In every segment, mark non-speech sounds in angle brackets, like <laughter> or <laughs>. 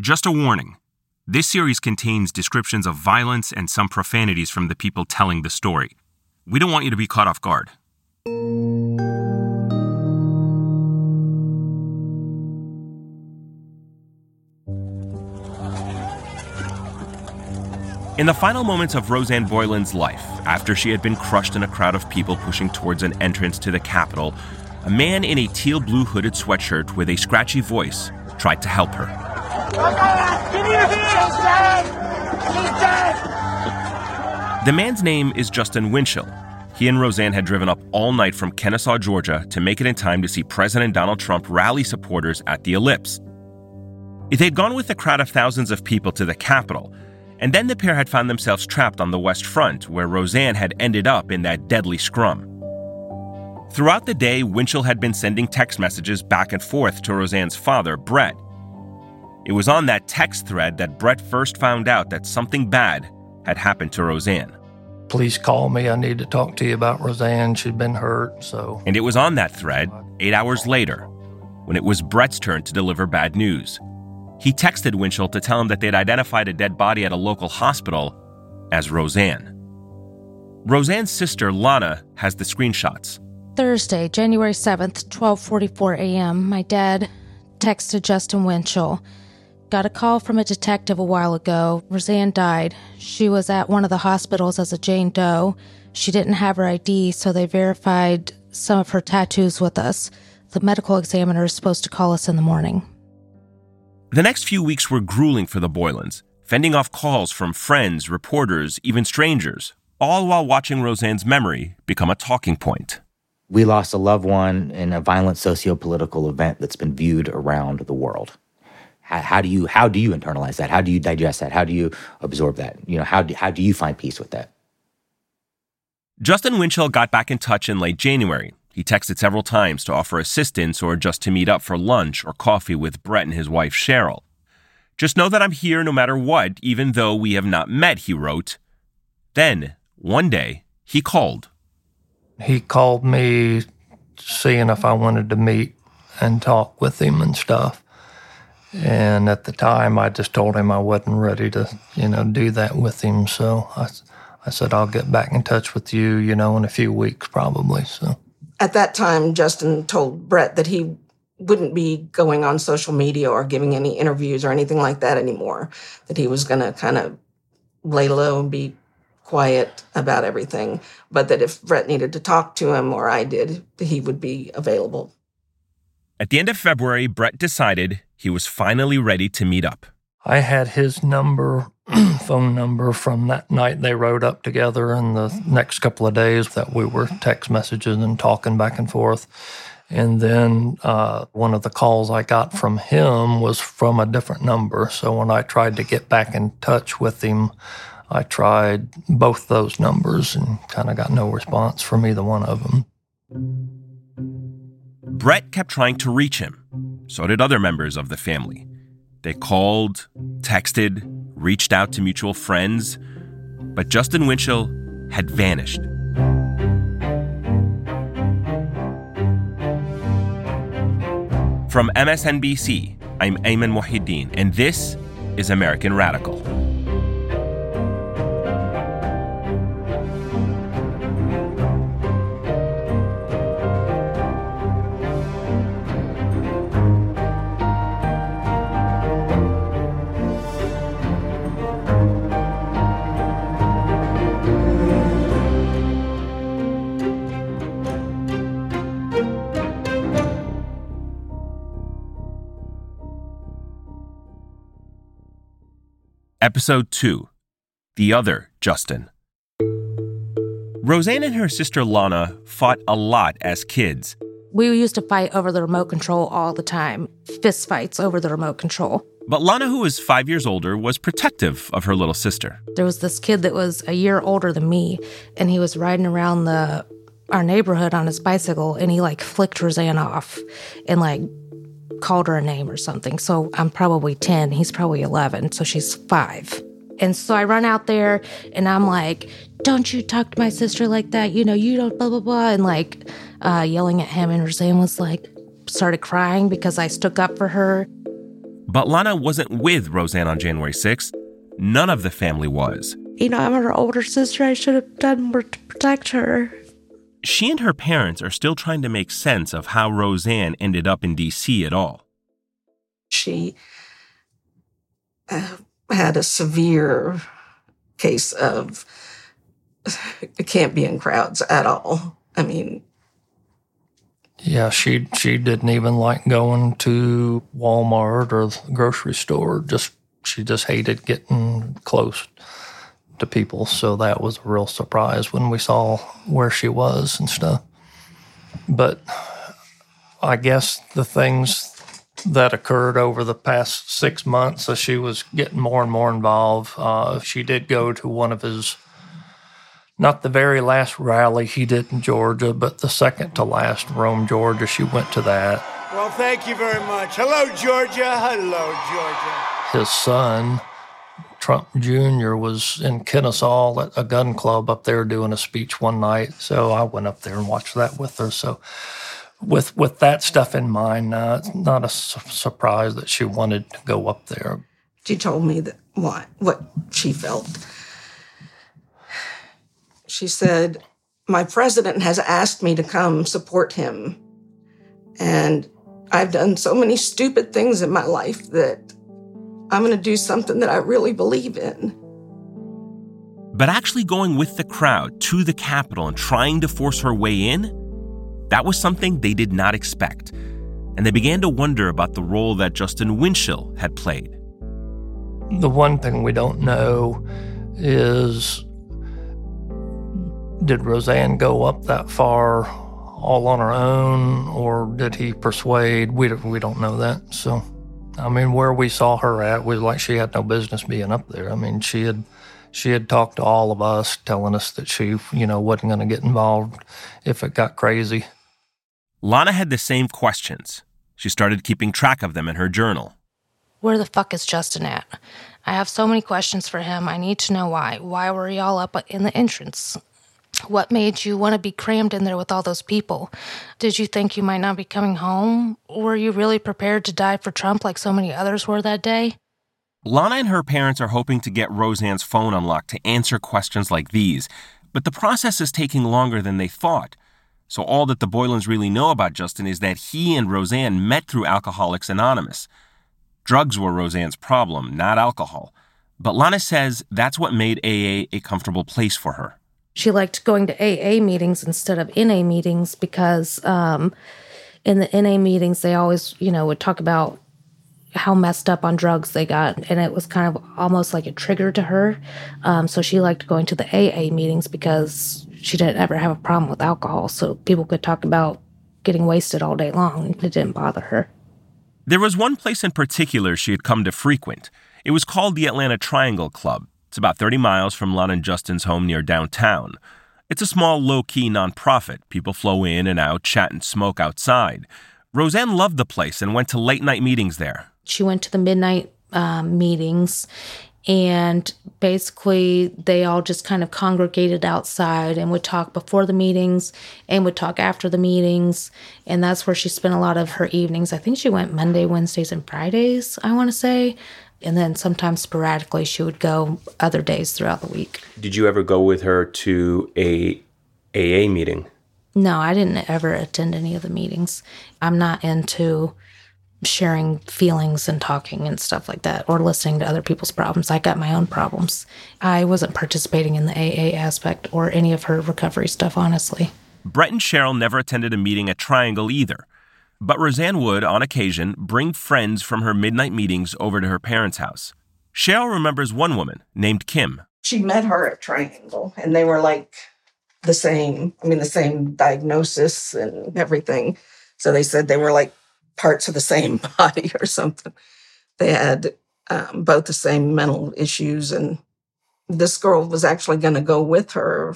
Just a warning this series contains descriptions of violence and some profanities from the people telling the story. We don't want you to be caught off guard. In the final moments of Rosanne Boyland's life, after she had been crushed in a crowd of people pushing towards an entrance to the Capitol, a man in a teal blue hooded sweatshirt with a scratchy voice tried to help her. The man's name is Justin Winchell. He and Rosanne had driven up all night from Kennesaw, Georgia to make it in time to see President Donald Trump rally supporters at the Ellipse. They'd gone with a crowd of thousands of people to the Capitol, and then the pair had found themselves trapped on the West Front, where Rosanne had ended up in that deadly scrum. Throughout the day, Winchell had been sending text messages back and forth to Rosanne's father, Brett. It was on that text thread that Brett first found out that something bad had happened to Rosanne. Please call me. I need to talk to you about Rosanne. She'd been hurt, so. And it was on that thread, eight hours later, when it was Brett's turn to deliver bad news. He texted Winchell to tell him that they'd identified a dead body at a local hospital as Rosanne. Rosanne's sister, Lana, has the screenshots. Thursday, January 7th, 12:44 a.m. My dad texted Justin Winchell. Got a call from a detective a while ago. Rosanne died. She was at one of the hospitals as a Jane Doe. She didn't have her ID, so they verified some of her tattoos with us. The medical examiner is supposed to call us in the morning. The next few weeks were grueling for the Boylands, fending off calls from friends, reporters, even strangers, all while watching Rosanne's memory become a talking point. We lost a loved one in a violent socio-political event that's been viewed around the world. How, how, do you how do you internalize that? How do you digest that? How do you absorb that? You know, how do, how do you find peace with that? Justin Winchell got back in touch in late January he texted several times to offer assistance or just to meet up for lunch or coffee with Brett and his wife Cheryl. Just know that I'm here no matter what, even though we have not met, he wrote. Then, one day, he called. He called me seeing if I wanted to meet and talk with him and stuff. And at the time, I just told him I wasn't ready to, you know, do that with him. So I, I said, I'll get back in touch with you, you know, in a few weeks probably. So at that time, Justin told Brett that he wouldn't be going on social media or giving any interviews or anything like that anymore, that he was going to kind of lay low and be quiet about everything, but that if Brett needed to talk to him or I did, he would be available. At the end of February, Brett decided he was finally ready to meet up. I had his number, <clears throat> phone number from that night they rode up together and the next couple of days that we were text messages and talking back and forth. And then uh, one of the calls I got from him was from a different number. So when I tried to get back in touch with him, I tried both those numbers and kind of got no response from either one of them. Brett kept trying to reach him. So did other members of the family. They called, texted, reached out to mutual friends, but Justin Winchell had vanished. From MSNBC, I'm Ayman Mohyeldin, and this is American Radical. Episode 2 The Other Justin. Rosanne and her sister Lana fought a lot as kids. We used to fight over the remote control all the time, fist fights over the remote control. But Lana, who was five years older, was protective of her little sister. There was this kid that was a year older than me, and he was riding around the our neighborhood on his bicycle, and he like flicked Rosanne off, and like called her a name or something. So I'm probably ten, he's probably eleven, so she's five. And so I run out there, and I'm like, "Don't you talk to my sister like that? You know, you don't blah blah blah," and like uh, yelling at him. And Rosanne was like, started crying because I stuck up for her. But Lana wasn't with Rosanne on January 6th. None of the family was. You know, I'm her older sister. I should have done more to protect her. She and her parents are still trying to make sense of how Rosanne ended up in D.C. at all. She uh, had a severe case of can't be in crowds at all. I mean, yeah, she she didn't even like going to Walmart or the grocery store. Just she just hated getting close to people. So that was a real surprise when we saw where she was and stuff. But I guess the things that occurred over the past six months as she was getting more and more involved, uh, she did go to one of his not the very last rally he did in Georgia, but the second to last, Rome, Georgia. She went to that. Well, thank you very much. Hello, Georgia. Hello, Georgia. His son, Trump Jr., was in Kennesaw at a gun club up there doing a speech one night. So I went up there and watched that with her. So with with that stuff in mind, uh, it's not a su- surprise that she wanted to go up there. She told me that what what she felt she said, My president has asked me to come support him. And I've done so many stupid things in my life that I'm going to do something that I really believe in. But actually going with the crowd to the Capitol and trying to force her way in, that was something they did not expect. And they began to wonder about the role that Justin Winchell had played. The one thing we don't know is did Rosanne go up that far all on her own, or did he persuade? We we don't know that. So, I mean, where we saw her at was like she had no business being up there. I mean, she had she had talked to all of us, telling us that she, you know, wasn't going to get involved if it got crazy. Lana had the same questions. She started keeping track of them in her journal. Where the fuck is Justin at? I have so many questions for him. I need to know why. Why were y'all up in the entrance? What made you want to be crammed in there with all those people? Did you think you might not be coming home? Were you really prepared to die for Trump like so many others were that day? Lana and her parents are hoping to get Rosanne's phone unlocked to answer questions like these, but the process is taking longer than they thought. So, all that the Boylands really know about Justin is that he and Rosanne met through Alcoholics Anonymous. Drugs were Rosanne's problem, not alcohol. But Lana says that's what made AA a comfortable place for her she liked going to AA meetings instead of NA meetings because um, in the NA meetings they always, you know, would talk about how messed up on drugs they got, and it was kind of almost like a trigger to her. Um, so she liked going to the AA meetings because she didn't ever have a problem with alcohol, so people could talk about getting wasted all day long. It didn't bother her. There was one place in particular she had come to frequent. It was called the Atlanta Triangle Club. It's about 30 miles from Lana and Justin's home near downtown. It's a small, low key nonprofit. People flow in and out, chat and smoke outside. Rosanne loved the place and went to late night meetings there. She went to the midnight um, meetings, and basically, they all just kind of congregated outside and would talk before the meetings and would talk after the meetings. And that's where she spent a lot of her evenings. I think she went Monday, Wednesdays, and Fridays, I want to say. And then sometimes sporadically she would go other days throughout the week. Did you ever go with her to a AA meeting? No, I didn't ever attend any of the meetings. I'm not into sharing feelings and talking and stuff like that or listening to other people's problems. I got my own problems. I wasn't participating in the AA aspect or any of her recovery stuff, honestly. Brett and Cheryl never attended a meeting at Triangle either. But Rosanne would, on occasion, bring friends from her midnight meetings over to her parents' house. Cheryl remembers one woman named Kim. She met her at Triangle, and they were like the same. I mean, the same diagnosis and everything. So they said they were like parts of the same <laughs> body or something. They had um, both the same mental issues. And this girl was actually going to go with her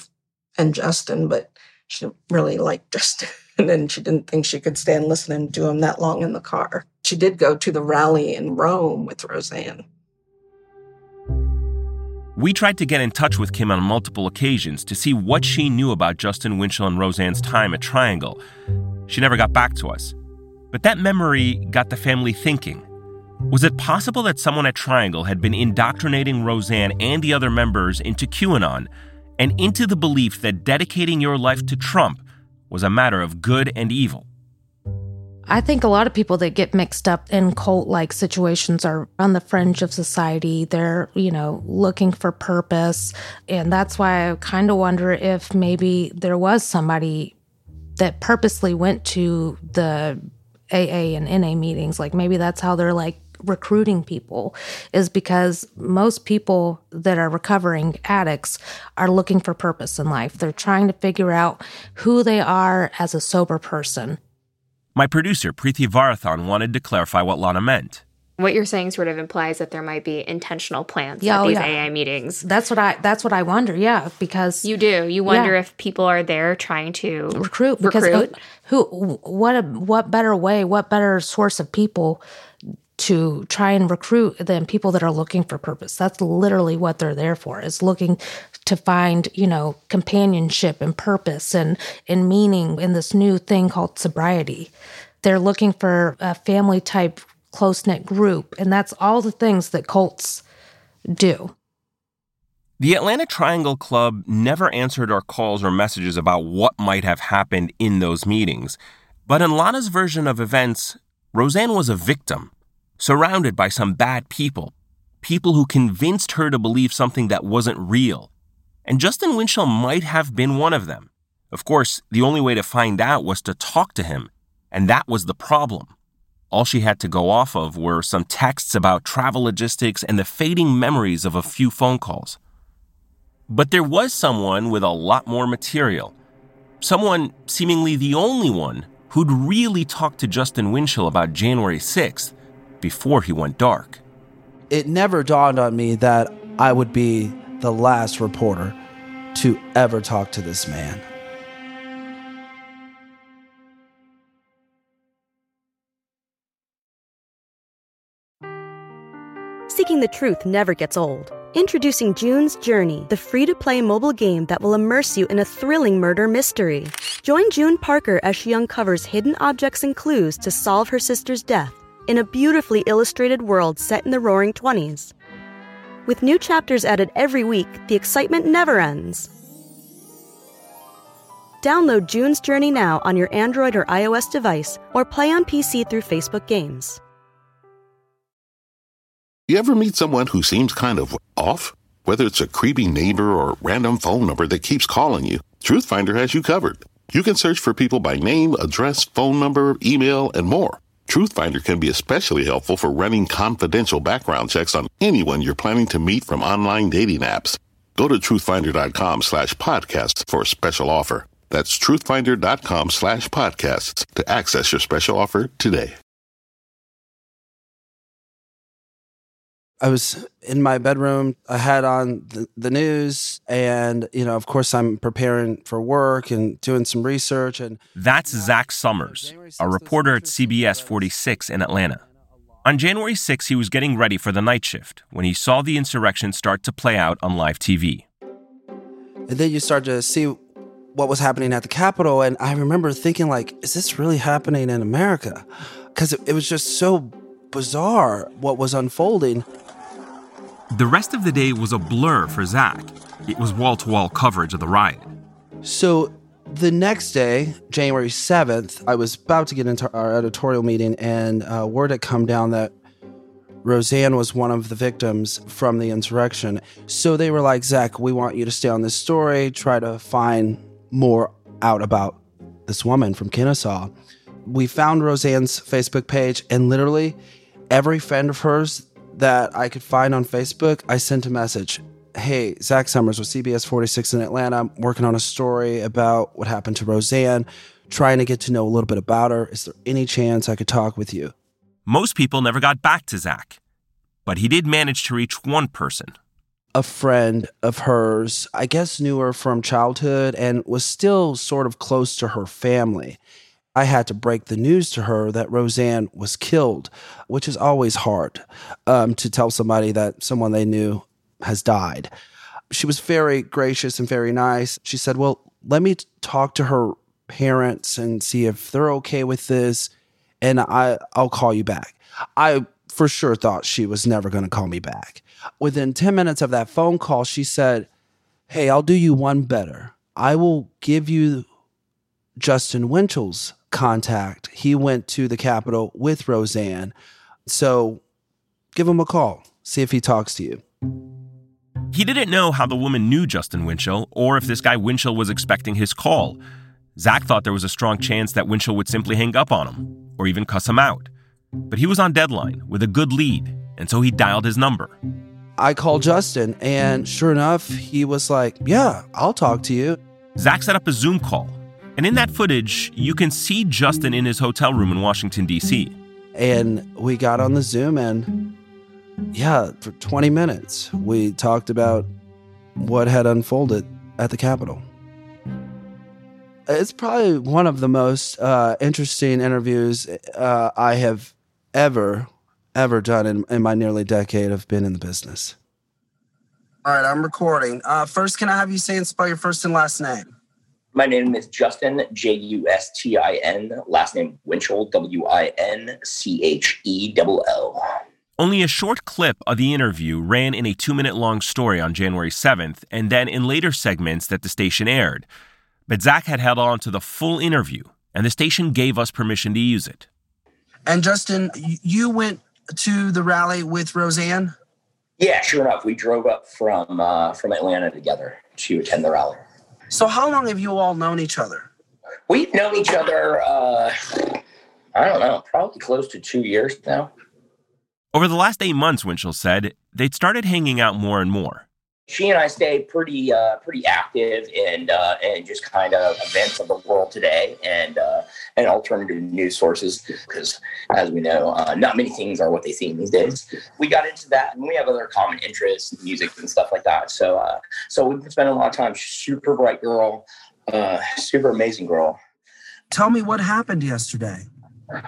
and Justin, but she really liked Justin. <laughs> And then she didn't think she could stand listening to him that long in the car. She did go to the rally in Rome with Rosanne. We tried to get in touch with Kim on multiple occasions to see what she knew about Justin Winchell and Rosanne's time at Triangle. She never got back to us. But that memory got the family thinking. Was it possible that someone at Triangle had been indoctrinating Rosanne and the other members into QAnon and into the belief that dedicating your life to Trump was a matter of good and evil? I think a lot of people that get mixed up in cult like situations are on the fringe of society. They're, you know, looking for purpose. And that's why I kind of wonder if maybe there was somebody that purposely went to the AA and NA meetings. Like maybe that's how they're like recruiting people, is because most people that are recovering addicts are looking for purpose in life. They're trying to figure out who they are as a sober person. My producer, Preeti Varathan, wanted to clarify what Lana meant. What you're saying sort of implies that there might be intentional plans Yeah, at oh, these yeah. AA meetings. That's what I that's what I wonder, yeah, because You do. You wonder Yeah. if people are there trying to recruit because recruit. who what a what better way, what better source of people to try and recruit than people that are looking for purpose. That's literally what they're there for. Is looking to find, you know, companionship and purpose and and meaning in this new thing called sobriety. They're looking for a family type close knit group and that's all the things that cults do. The Atlanta Triangle Club never answered our calls or messages about what might have happened in those meetings. But in Lana's version of events, Rosanne was a victim, surrounded by some bad people, people who convinced her to believe something that wasn't real. And Justin Winchell might have been one of them. Of course, the only way to find out was to talk to him, and that was the problem. All she had to go off of were some texts about travel logistics and the fading memories of a few phone calls. But there was someone with a lot more material. Someone, seemingly the only one, who'd really talked to Justin Winchell about January 6th before he went dark. It never dawned on me that I would be the last reporter to ever talk to this man. Seeking the truth never gets old. Introducing June's Journey, the free to play mobile game that will immerse you in a thrilling murder mystery. Join June Parker as she uncovers hidden objects and clues to solve her sister's death in a beautifully illustrated world set in the roaring 20s. With new chapters added every week, the excitement never ends. Download June's Journey now on your Android or iOS device or play on PC through Facebook Games. You ever meet someone who seems kind of off? Whether it's a creepy neighbor or a random phone number that keeps calling you, Truthfinder has you covered. You can search for people by name, address, phone number, email, and more. Truthfinder can be especially helpful for running confidential background checks on anyone you're planning to meet from online dating apps. Go to truthfinder.com slash podcasts for a special offer. That's truthfinder.com slash podcasts to access your special offer today. I was in my bedroom. I had on the, the news, and you know, of course, I'm preparing for work and doing some research. And That's Zach Summers, a reporter at CBS 46 in Atlanta. On January 6, he was getting ready for the night shift when he saw the insurrection start to play out on live TV. and then you start to see what was happening at the Capitol, and I remember thinking, like, is this really happening in America? Because it, it was just so bizarre what was unfolding. The rest of the day was a blur for Zach. It was wall to wall coverage of the riot. So the next day, January 7th, I was about to get into our editorial meeting, and uh, word had come down that Rosanne was one of the victims from the insurrection. So they were like, Zach, we want you to stay on this story, try to find more out about this woman from Kennesaw. We found Rosanne's Facebook page, and literally every friend of hers that I could find on Facebook, I sent a message. Hey, Zach Summers with CBS 46 in Atlanta. I'm working on a story about what happened to Rosanne. trying to get to know a little bit about her. Is there any chance I could talk with you? Most people never got back to Zach, but he did manage to reach one person. A friend of hers, I guess, knew her from childhood and was still sort of close to her family. I had to break the news to her that Rosanne was killed, which is always hard um, to tell somebody that someone they knew has died. She was very gracious and very nice. She said, Well, let me talk to her parents and see if they're okay with this, and I, I'll call you back. I for sure thought she was never going to call me back. Within 10 minutes of that phone call, she said, Hey, I'll do you one better. I will give you Justin Winchell's contact. He went to the Capitol with Rosanne. So give him a call, see if he talks to you. He didn't know how the woman knew Justin Winchell or if this guy Winchell was expecting his call. Zach thought there was a strong chance that Winchell would simply hang up on him or even cuss him out. But he was on deadline with a good lead, and so he dialed his number. I called Justin, and sure enough, he was like, Yeah, I'll talk to you. Zach set up a Zoom call and in that footage, you can see Justin in his hotel room in Washington, D.C. And we got on the Zoom, and yeah, for 20 minutes, we talked about what had unfolded at the Capitol. It's probably one of the most uh, interesting interviews uh, I have ever, ever done in, in my nearly decade of being in the business. All right, I'm recording. Uh, first, can I have you say and spell your first and last name? My name is Justin, J U S T I N, last name Winchell, W I N C H E L L. Only a short clip of the interview ran in a two minute long story on January 7th and then in later segments that the station aired. But Zach had held on to the full interview, and the station gave us permission to use it. And Justin, you went to the rally with Rosanne? Yeah, sure enough. We drove up from uh, from Atlanta together to attend the rally. So, how long have you all known each other? We've known each other, uh, I don't know, probably close to two years now. Over the last eight months, Winchell said, they'd started hanging out more and more. She and I stay pretty, uh, pretty active in, uh, in just kind of events of the world today and uh, and alternative news sources because, as we know, uh, not many things are what they seem these days. We got into that, and we have other common interests, music and stuff like that. So, uh, so we've been spending a lot of time. Super bright girl, uh, super amazing girl. Tell me what happened yesterday.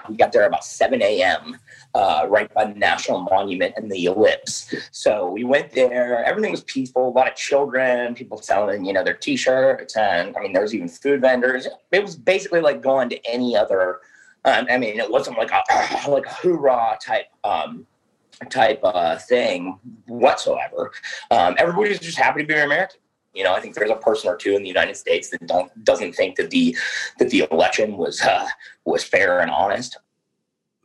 We got there about 7 a.m uh, right by the National Monument and the Ellipse. So we went there. Everything was peaceful. A lot of children, people selling, you know, their T-shirts, and I mean, there was even food vendors. It was basically like going to any other. Um, I mean, it wasn't like a <sighs> like a hoorah type. Um, type uh, thing whatsoever. Um, everybody was just happy to be American. You know, I think there's a person or two in the United States that don't doesn't think that the that the election was uh, was fair and honest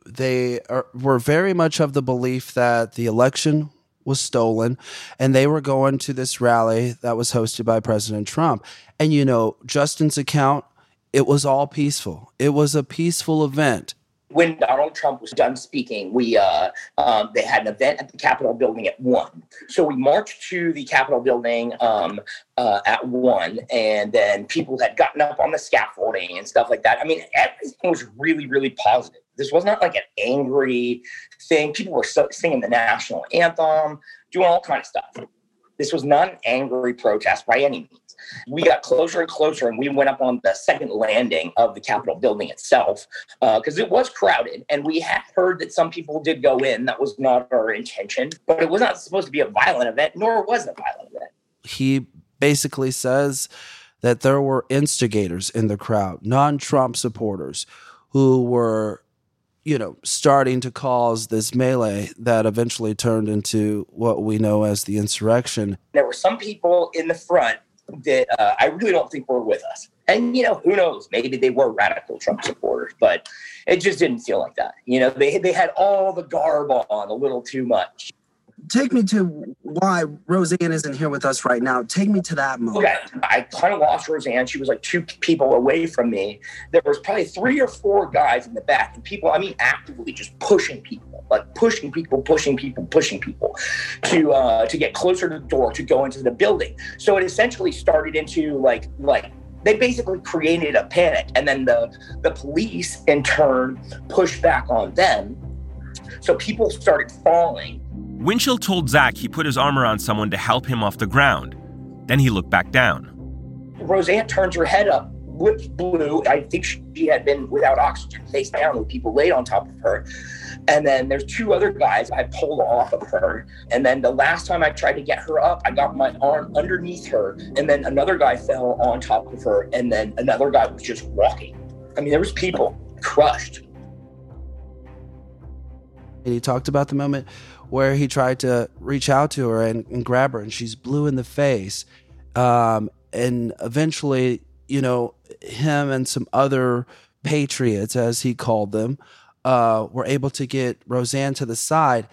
they are, were very much of the belief that the election was stolen and they were going to this rally that was hosted by President Trump. And, you know, Justin's account, it was all peaceful. It was a peaceful event when Donald Trump was done speaking, we uh, um, they had an event at the Capitol building at one. So we marched to the Capitol building um, uh, at one, and then people had gotten up on the scaffolding and stuff like that. I mean, everything was really, really positive. This was not like an angry thing. People were singing the national anthem, doing all kind of stuff. This was not an angry protest by any means we got closer and closer, and we went up on the second landing of the Capitol building itself because uh, it was crowded. And we had heard that some people did go in. That was not our intention, but it was not supposed to be a violent event, nor was it a violent event. He basically says that there were instigators in the crowd, non Trump supporters, who were you know, starting to cause this melee that eventually turned into what we know as the insurrection. There were some people in the front that uh, I really don't think were with us. And you know, who knows? Maybe they were radical Trump supporters, but it just didn't feel like that. You know, they they had all the garb on a little too much. Take me to why Rosanne isn't here with us right now. Take me to that moment. Okay, I kind of lost Rosanne. She was like two people away from me. There was probably three or four guys in the back, and people. I mean, actively just pushing people, like pushing people, pushing people, pushing people to uh, to get closer to the door to go into the building. So it essentially started into like like they basically created a panic and then the the police in turn pushed back on them so people started falling winchell told zach he put his arm around someone to help him off the ground then he looked back down rosanne turns her head up lips blue i think she had been without oxygen face down with people laid on top of her and then there's two other guys I pulled off of her. And then the last time I tried to get her up, I got my arm underneath her. And then another guy fell on top of her. And then another guy was just walking. I mean, there was people crushed. And he talked about the moment where he tried to reach out to her and, and grab her, and she's blue in the face. Um, and eventually, you know, him and some other patriots, as he called them, uh, were able to get Rosanne to the side.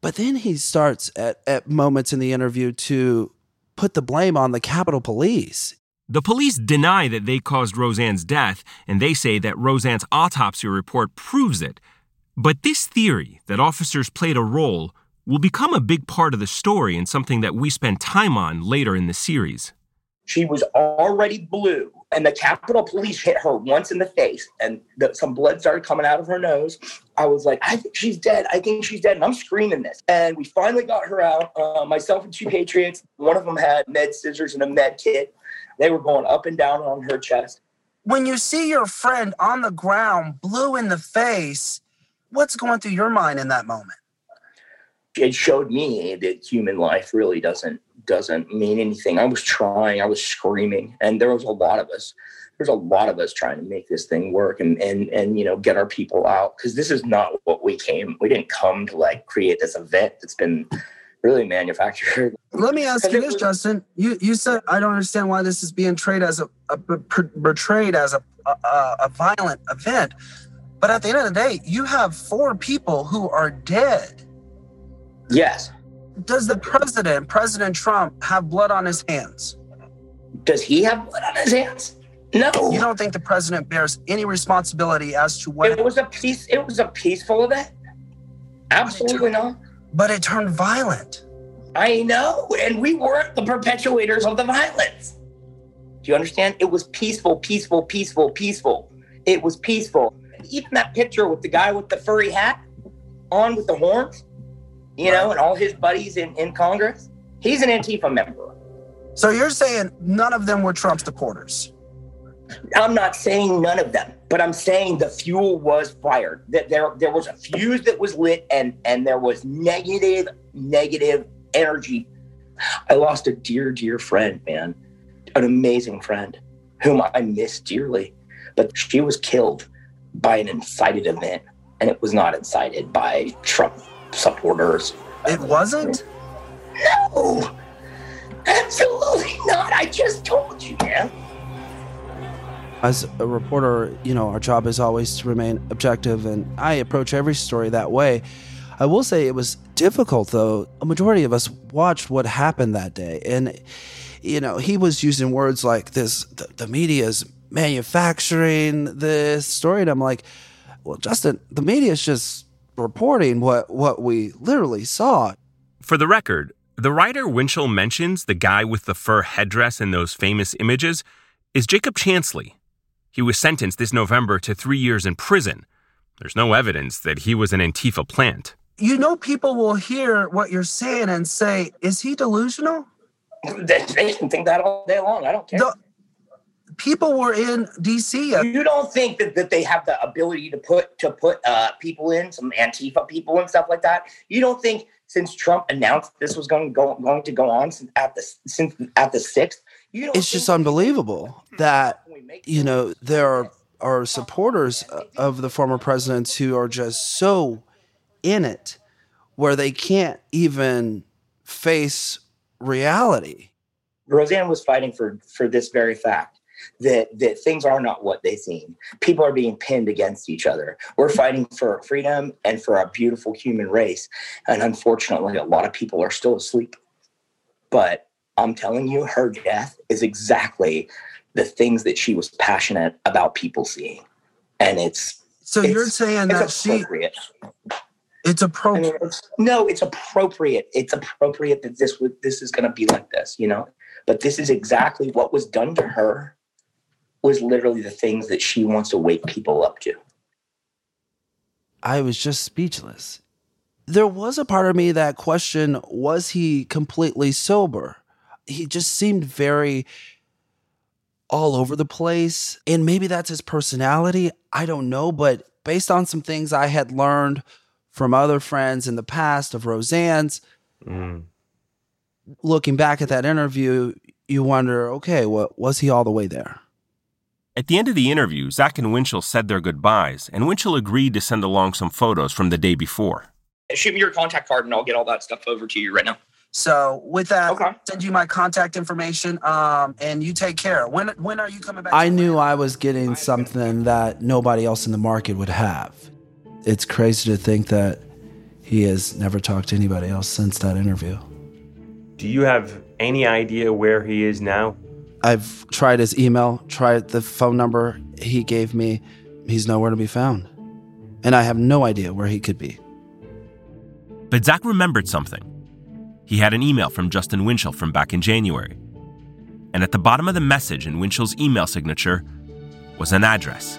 But then he starts at, at moments in the interview to put the blame on the Capitol Police. The police deny that they caused Rosanne's death, and they say that Rosanne's autopsy report proves it. But this theory that officers played a role will become a big part of the story and something that we spend time on later in the series. She was already blue, and the Capitol Police hit her once in the face, and the, some blood started coming out of her nose. I was like, I think she's dead. I think she's dead. And I'm screaming this. And we finally got her out. Uh, myself and two Patriots, one of them had med scissors and a med kit. They were going up and down on her chest. When you see your friend on the ground, blue in the face, what's going through your mind in that moment? It showed me that human life really doesn't doesn't mean anything. I was trying, I was screaming, and there was a lot of us. There's a lot of us trying to make this thing work and and and you know get our people out because this is not what we came. We didn't come to like create this event that's been really manufactured. Let me ask you this, <laughs> Justin. You you said I don't understand why this is being portrayed as a, a portrayed as a, a a violent event, but at the end of the day, you have four people who are dead. Yes does the president, President Trump, have blood on his hands? Does he have blood on his hands? No. You don't think the president bears any responsibility as to what it was a peace it was a peaceful event? Absolutely not. But it turned violent. I know, and we weren't the perpetuators of the violence. Do you understand? It was peaceful, peaceful, peaceful, peaceful. It was peaceful. Even that picture with the guy with the furry hat on with the horns, you know, and all his buddies in, in Congress. He's an Antifa member. So you're saying none of them were Trump supporters? I'm not saying none of them, but I'm saying the fuel was fired. That there there was a fuse that was lit and and there was negative negative energy. I lost a dear dear friend, man. An amazing friend whom I miss dearly, but she was killed by an incited event and it was not incited by Trump supporters. It wasn't? No! Absolutely not. I just told you, man. As a reporter, you know, our job is always to remain objective, and I approach every story that way. I will say it was difficult, though. A majority of us watched what happened that day. And, you know, he was using words like this the, the media is manufacturing this story. And I'm like, well, Justin, the media is just reporting what, what we literally saw. For the record, the writer Winchell mentions the guy with the fur headdress in those famous images is Jacob Chansley. He was sentenced this November to three years in prison. There's no evidence that he was an Antifa plant. You know, people will hear what you're saying and say, is he delusional? They, they can think that all day long. I don't care. The, people were in DC. You don't think that, that they have the ability to put to put uh, people in some Antifa people and stuff like that? You don't think since Trump announced this was going to go going to go on since at the since at the sixth? You don't it's just unbelievable that you know there are, are supporters of the former presidents who are just so in it where they can't even face reality. Rosanne was fighting for for this very fact that that things are not what they seem. People are being pinned against each other. We're fighting for freedom and for a beautiful human race. And unfortunately, a lot of people are still asleep. But I'm telling you, her death is exactly the things that she was passionate about people seeing. And it's so it's, you're saying that she it's appropriate. I mean, it's, no, it's appropriate. It's appropriate that this would this is going to be like this, you know. But this is exactly what was done to her was literally the things that she wants to wake people up to. I was just speechless. There was a part of me that questioned was he completely sober? He just seemed very all over the place. And maybe that's his personality. I don't know. But based on some things I had learned from other friends in the past of Rosanne's, mm. looking back at that interview, you wonder okay, what was he all the way there? At the end of the interview, Zach and Winchell said their goodbyes, and Winchell agreed to send along some photos from the day before. Shoot me your contact card and I'll get all that stuff over to you right now. So with that, okay. send you my contact information, um, and you take care. When when are you coming back? I knew I was getting something that nobody else in the market would have. It's crazy to think that he has never talked to anybody else since that interview. Do you have any idea where he is now? I've tried his email, tried the phone number he gave me. He's nowhere to be found. And I have no idea where he could be. But Zach remembered something. He had an email from Justin Winchell from back in January. And at the bottom of the message in Winchell's email signature was an address.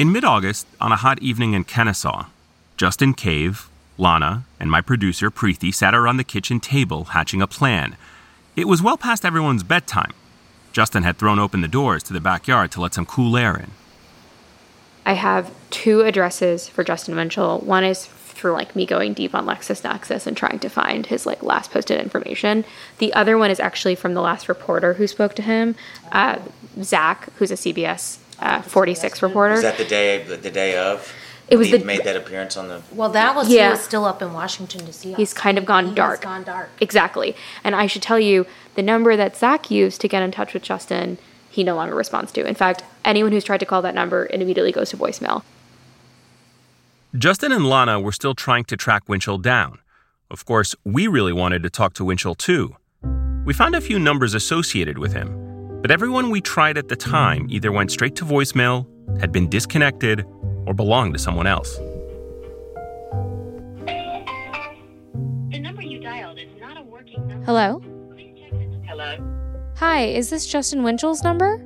In mid August, on a hot evening in Kennesaw, Justin Cave, Lana, and my producer Preeti sat around the kitchen table hatching a plan. It was well past everyone's bedtime. Justin had thrown open the doors to the backyard to let some cool air in. I have two addresses for Justin Winchell. One is through like me going deep on LexisNexis and trying to find his like last posted information. The other one is actually from the last reporter who spoke to him, uh, Zach, who's a CBS uh, 46 reporter. Was that the day the day of? It was he the made that appearance on the. Well, that was yeah. he was still up in Washington D.C. He's kind of gone he dark. gone dark. Exactly, and I should tell you the number that Zach used to get in touch with Justin. He no longer responds to. In fact, anyone who's tried to call that number, it immediately goes to voicemail. Justin and Lana were still trying to track Winchell down. Of course, we really wanted to talk to Winchell too. We found a few numbers associated with him, but everyone we tried at the time either went straight to voicemail, had been disconnected, or belonged to someone else. The number you dialed is not a working number. Hello? Hello? Hi, is this Justin Winchell's number?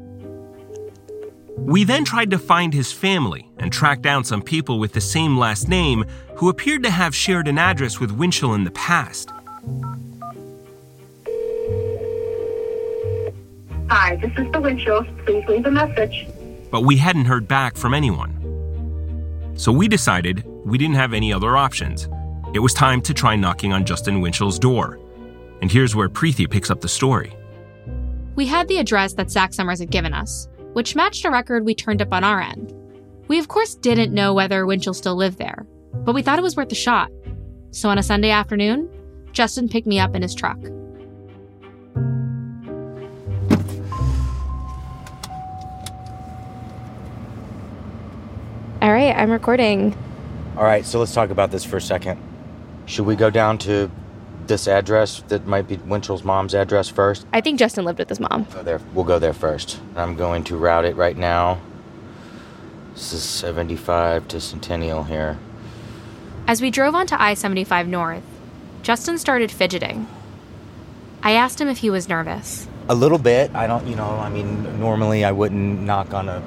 We then tried to find his family and track down some people with the same last name who appeared to have shared an address with Winchell in the past. Hi, this is the Winchell. Please leave a message. But we hadn't heard back from anyone. So we decided we didn't have any other options. It was time to try knocking on Justin Winchell's door. And here's where Preeti picks up the story. We had the address that Zach Summers had given us, which matched a record we turned up on our end. We, of course, didn't know whether Winchell still lived there, but we thought it was worth a shot. So on a Sunday afternoon, Justin picked me up in his truck. All right, I'm recording. All right, so let's talk about this for a second. Should we go down to this address that might be Winchell's mom's address first? I think Justin lived with his mom. Go there. We'll go there first. I'm going to route it right now. This is 75 to Centennial here. As we drove onto I 75 North, Justin started fidgeting. I asked him if he was nervous. A little bit. I don't, you know, I mean, normally I wouldn't knock on a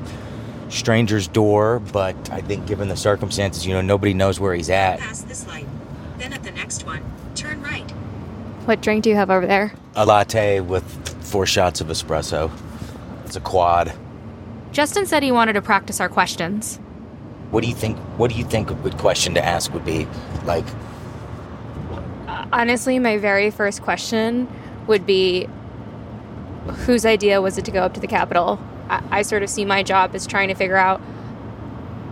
stranger's door, but I think given the circumstances, you know, nobody knows where he's at. Pass this light. Then at the next one, turn right. What drink do you have over there? A latte with four shots of espresso. It's a quad. Justin said he wanted to practice our questions. What do you think? What do you think a good question to ask would be? Like, Honestly, my very first question would be whose idea was it to go up to the Capitol? I, I sort of see my job as trying to figure out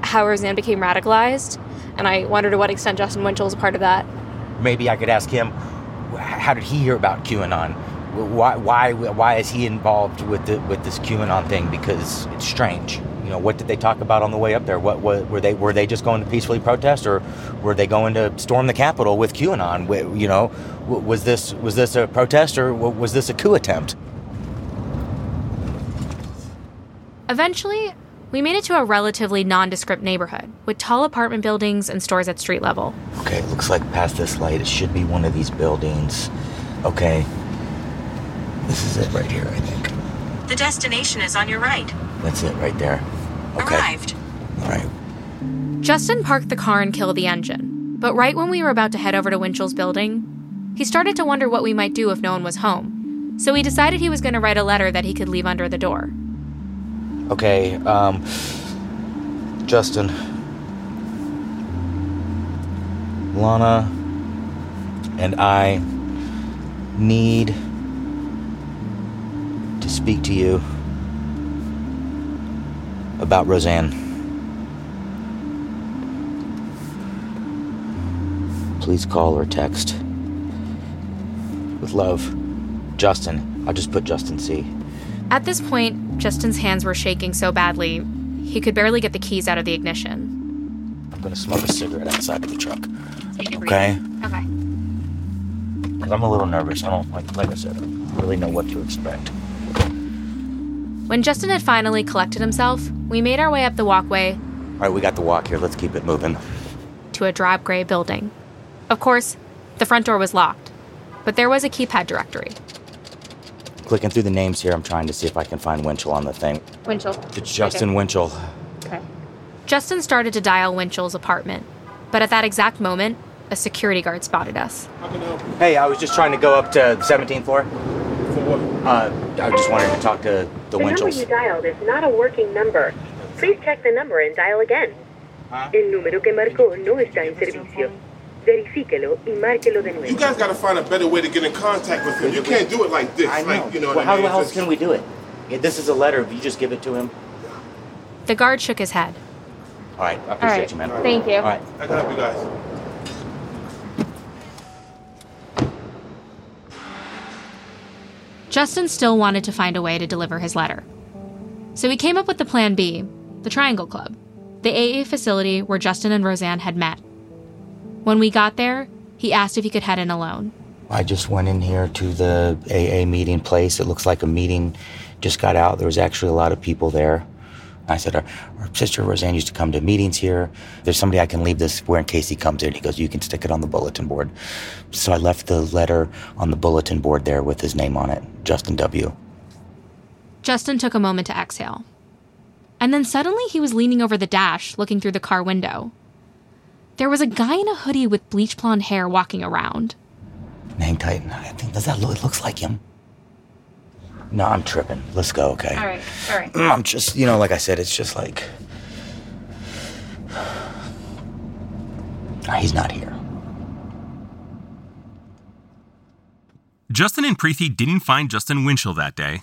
how Rosanne became radicalized, and I wonder to what extent Justin Winchell is a part of that. maybe I could ask him, how did he hear about QAnon? Why, why, why is he involved with the, with this QAnon thing? Because it's strange. You know, what did they talk about on the way up there? What, what were they were they just going to peacefully protest, or were they going to storm the Capitol with QAnon? You know, was this was this a protest or was this a coup attempt? Eventually, we made it to a relatively nondescript neighborhood with tall apartment buildings and stores at street level. Okay, it looks like past this light, it should be one of these buildings. Okay, this is it right here, I think. The destination is on your right. That's it right there. Okay, Arrived. all right. Justin parked the car and killed the engine, but right when we were about to head over to Winchell's building, he started to wonder what we might do if no one was home. So he decided he was going to write a letter that he could leave under the door. Okay, um, Justin. Lana and I need to speak to you about Rosanne. Please call or text. With love, Justin. I'll just put Justin C. At this point, Justin's hands were shaking so badly, he could barely get the keys out of the ignition. I'm gonna smoke a cigarette outside of the truck. Okay? Okay. Because I'm a little nervous. I don't, like, like I said, I don't really know what to expect. When Justin had finally collected himself, we made our way up the walkway All right, we got the walk here. Let's keep it moving. to a drab gray building. Of course, the front door was locked, but there was a keypad directory. Clicking through the names here, I'm trying to see if I can find Winchell on the thing. Winchell. It's Justin Winchell. Okay. Justin started to dial Winchell's apartment, but at that exact moment, a security guard spotted us. Hey, I was just trying to go up to the 17th floor. Uh, I just wanted to talk to the, The number you dialed is not a working number. Please check the number and dial again. El número que marcó no está en servicio. Verifíquelo y márquelo de nuevo. You guys got to find a better way to get in contact with him. You can't do it like this. I know. Like, you know well, how I mean? the hell can we do it? Yeah, this is a letter. If you just give it to him. The guard shook his head. All right, I appreciate right. you, man. Thank you. All right. I can help you guys. Justin still wanted to find a way to deliver his letter. So he came up with the plan B the Triangle Club, the AA facility where Justin and Rosanne had met. When we got there, he asked if he could head in alone. I just went in here to the AA meeting place. It looks like a meeting just got out. There was actually a lot of people there. I said, our, our sister Rosanne used to come to meetings here. There's somebody I can leave this where in case he comes in. He goes, you can stick it on the bulletin board. So I left the letter on the bulletin board there with his name on it, Justin W. Justin took a moment to exhale. And then suddenly he was leaning over the dash, looking through the car window. There was a guy in a hoodie with bleach blonde hair walking around. Hang tight. I think does that look? It looks like him. No, I'm tripping. Let's go. Okay. All right. All right. Mm, I'm just, you know, like I said, it's just like <sighs> he's not here. Justin and Preeti didn't find Justin Winchell that day,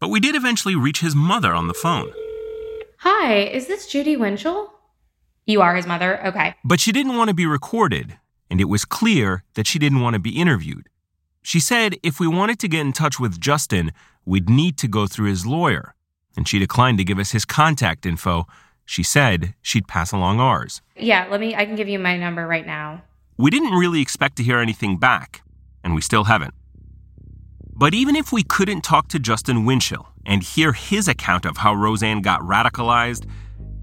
but we did eventually reach his mother on the phone. Hi, is this Judy Winchell? You are his mother? Okay. But she didn't want to be recorded, and it was clear that she didn't want to be interviewed. She said if we wanted to get in touch with Justin, we'd need to go through his lawyer, and she declined to give us his contact info. She said she'd pass along ours. Yeah, let me I can give you my number right now. We didn't really expect to hear anything back, and we still haven't. But even if we couldn't talk to Justin Winchell and hear his account of how Rosanne got radicalized,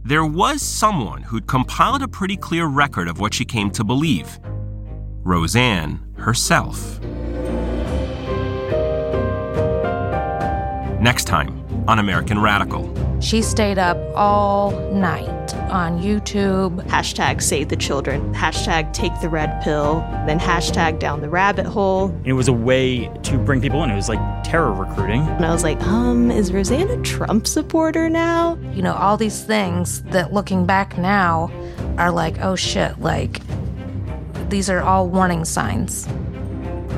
there was someone who'd compiled a pretty clear record of what she came to believe Rosanne herself. Next time on American Radical. She stayed up all night on YouTube. Hashtag save the children, hashtag take the red pill, then hashtag down the rabbit hole. It was a way to bring people in. It was like terror recruiting. And I was like, um, is Rosanne a Trump supporter now? You know, all these things that looking back now are like, oh shit, like these are all warning signs.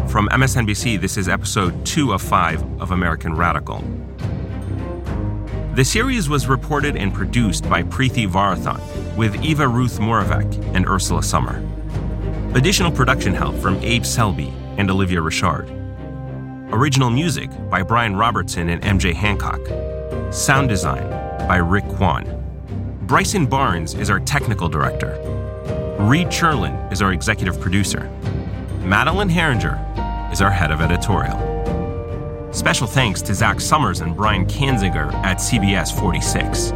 From MSNBC, this is episode two of five of American Radical. The series was reported and produced by Preeti Varathan with Eva Ruth Moravec and Ursula Summer. Additional production help from Abe Selby and Olivia Richard. Original music by Brian Robertson and MJ Hancock. Sound design by Rick Kwan. Bryson Barnes is our technical director. Reed Cherlin is our executive producer. Madeleine Haeringer is our head of editorial. Special thanks to Zach Summers and Brian Kanziger at CBS 46.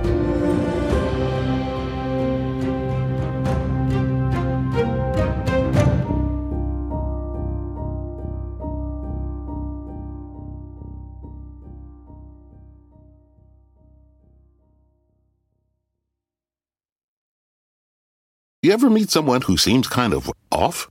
You ever meet someone who seems kind of off?